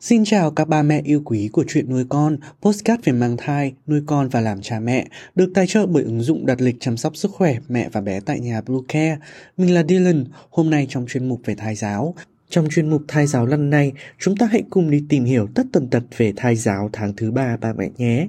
Xin chào các ba mẹ yêu quý của chuyện nuôi con, postcard về mang thai, nuôi con và làm cha mẹ, được tài trợ bởi ứng dụng đặt lịch chăm sóc sức khỏe mẹ và bé tại nhà Blue Care. Mình là Dylan, hôm nay trong chuyên mục về thai giáo. Trong chuyên mục thai giáo lần này, chúng ta hãy cùng đi tìm hiểu tất tần tật về thai giáo tháng thứ ba ba mẹ nhé.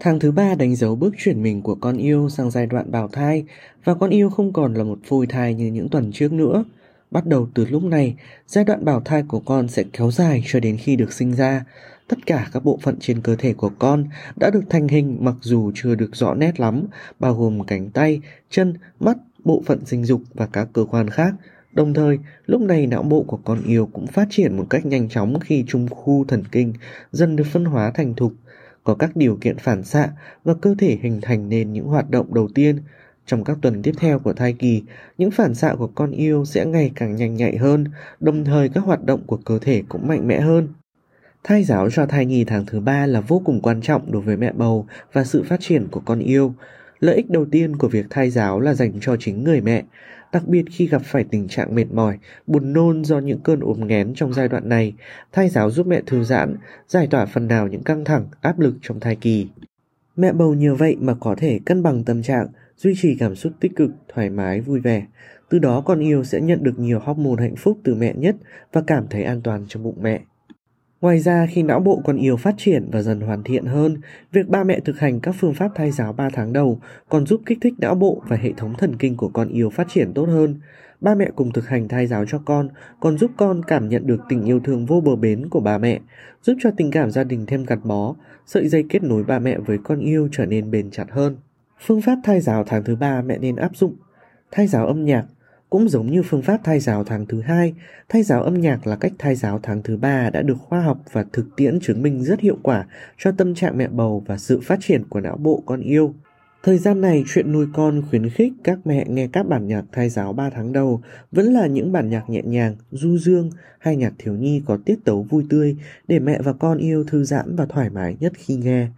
Tháng thứ ba đánh dấu bước chuyển mình của con yêu sang giai đoạn bào thai và con yêu không còn là một phôi thai như những tuần trước nữa. Bắt đầu từ lúc này, giai đoạn bào thai của con sẽ kéo dài cho đến khi được sinh ra. Tất cả các bộ phận trên cơ thể của con đã được thành hình mặc dù chưa được rõ nét lắm, bao gồm cánh tay, chân, mắt, bộ phận sinh dục và các cơ quan khác. Đồng thời, lúc này não bộ của con yêu cũng phát triển một cách nhanh chóng khi trung khu thần kinh dần được phân hóa thành thục có các điều kiện phản xạ và cơ thể hình thành nên những hoạt động đầu tiên. Trong các tuần tiếp theo của thai kỳ, những phản xạ của con yêu sẽ ngày càng nhanh nhạy hơn, đồng thời các hoạt động của cơ thể cũng mạnh mẽ hơn. Thai giáo cho thai nhi tháng thứ ba là vô cùng quan trọng đối với mẹ bầu và sự phát triển của con yêu. Lợi ích đầu tiên của việc thai giáo là dành cho chính người mẹ, đặc biệt khi gặp phải tình trạng mệt mỏi, buồn nôn do những cơn ốm nghén trong giai đoạn này. Thai giáo giúp mẹ thư giãn, giải tỏa phần nào những căng thẳng, áp lực trong thai kỳ. Mẹ bầu nhờ vậy mà có thể cân bằng tâm trạng, duy trì cảm xúc tích cực, thoải mái, vui vẻ. Từ đó con yêu sẽ nhận được nhiều hormone hạnh phúc từ mẹ nhất và cảm thấy an toàn trong bụng mẹ. Ngoài ra, khi não bộ còn yêu phát triển và dần hoàn thiện hơn, việc ba mẹ thực hành các phương pháp thai giáo 3 tháng đầu còn giúp kích thích não bộ và hệ thống thần kinh của con yêu phát triển tốt hơn. Ba mẹ cùng thực hành thai giáo cho con còn giúp con cảm nhận được tình yêu thương vô bờ bến của ba mẹ, giúp cho tình cảm gia đình thêm gắn bó, sợi dây kết nối ba mẹ với con yêu trở nên bền chặt hơn. Phương pháp thai giáo tháng thứ ba mẹ nên áp dụng thai giáo âm nhạc cũng giống như phương pháp thai giáo tháng thứ hai, thai giáo âm nhạc là cách thai giáo tháng thứ ba đã được khoa học và thực tiễn chứng minh rất hiệu quả cho tâm trạng mẹ bầu và sự phát triển của não bộ con yêu. Thời gian này, chuyện nuôi con khuyến khích các mẹ nghe các bản nhạc thai giáo 3 tháng đầu vẫn là những bản nhạc nhẹ nhàng, du dương hay nhạc thiếu nhi có tiết tấu vui tươi để mẹ và con yêu thư giãn và thoải mái nhất khi nghe.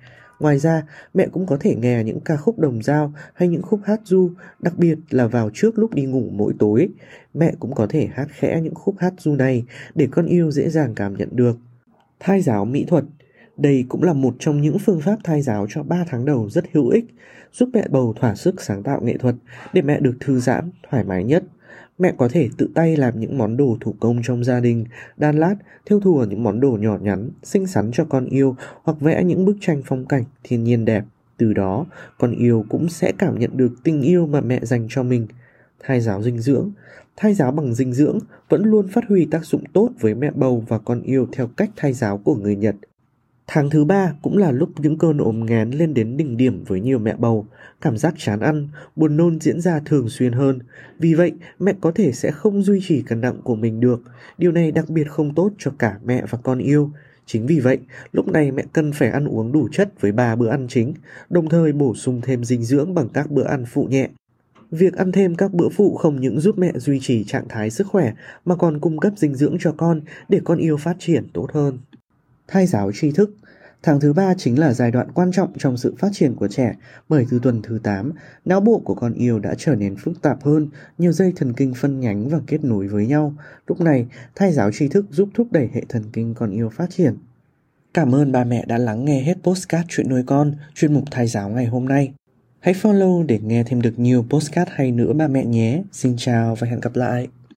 Ngoài ra, mẹ cũng có thể nghe những ca khúc đồng dao hay những khúc hát du, đặc biệt là vào trước lúc đi ngủ mỗi tối. Mẹ cũng có thể hát khẽ những khúc hát du này để con yêu dễ dàng cảm nhận được. Thai giáo mỹ thuật đây cũng là một trong những phương pháp thai giáo cho 3 tháng đầu rất hữu ích, giúp mẹ bầu thỏa sức sáng tạo nghệ thuật để mẹ được thư giãn, thoải mái nhất. Mẹ có thể tự tay làm những món đồ thủ công trong gia đình, đan lát, thiêu thùa những món đồ nhỏ nhắn, xinh xắn cho con yêu hoặc vẽ những bức tranh phong cảnh thiên nhiên đẹp. Từ đó, con yêu cũng sẽ cảm nhận được tình yêu mà mẹ dành cho mình. Thai giáo dinh dưỡng Thai giáo bằng dinh dưỡng vẫn luôn phát huy tác dụng tốt với mẹ bầu và con yêu theo cách thai giáo của người Nhật. Tháng thứ ba cũng là lúc những cơn ốm nghén lên đến đỉnh điểm với nhiều mẹ bầu, cảm giác chán ăn, buồn nôn diễn ra thường xuyên hơn. Vì vậy, mẹ có thể sẽ không duy trì cân nặng của mình được. Điều này đặc biệt không tốt cho cả mẹ và con yêu. Chính vì vậy, lúc này mẹ cần phải ăn uống đủ chất với ba bữa ăn chính, đồng thời bổ sung thêm dinh dưỡng bằng các bữa ăn phụ nhẹ. Việc ăn thêm các bữa phụ không những giúp mẹ duy trì trạng thái sức khỏe mà còn cung cấp dinh dưỡng cho con để con yêu phát triển tốt hơn. Thai giáo tri thức Tháng thứ ba chính là giai đoạn quan trọng trong sự phát triển của trẻ, bởi từ tuần thứ 8, não bộ của con yêu đã trở nên phức tạp hơn, nhiều dây thần kinh phân nhánh và kết nối với nhau. Lúc này, thai giáo tri thức giúp thúc đẩy hệ thần kinh con yêu phát triển. Cảm ơn ba mẹ đã lắng nghe hết postcard chuyện nuôi con, chuyên mục thai giáo ngày hôm nay. Hãy follow để nghe thêm được nhiều postcard hay nữa ba mẹ nhé. Xin chào và hẹn gặp lại.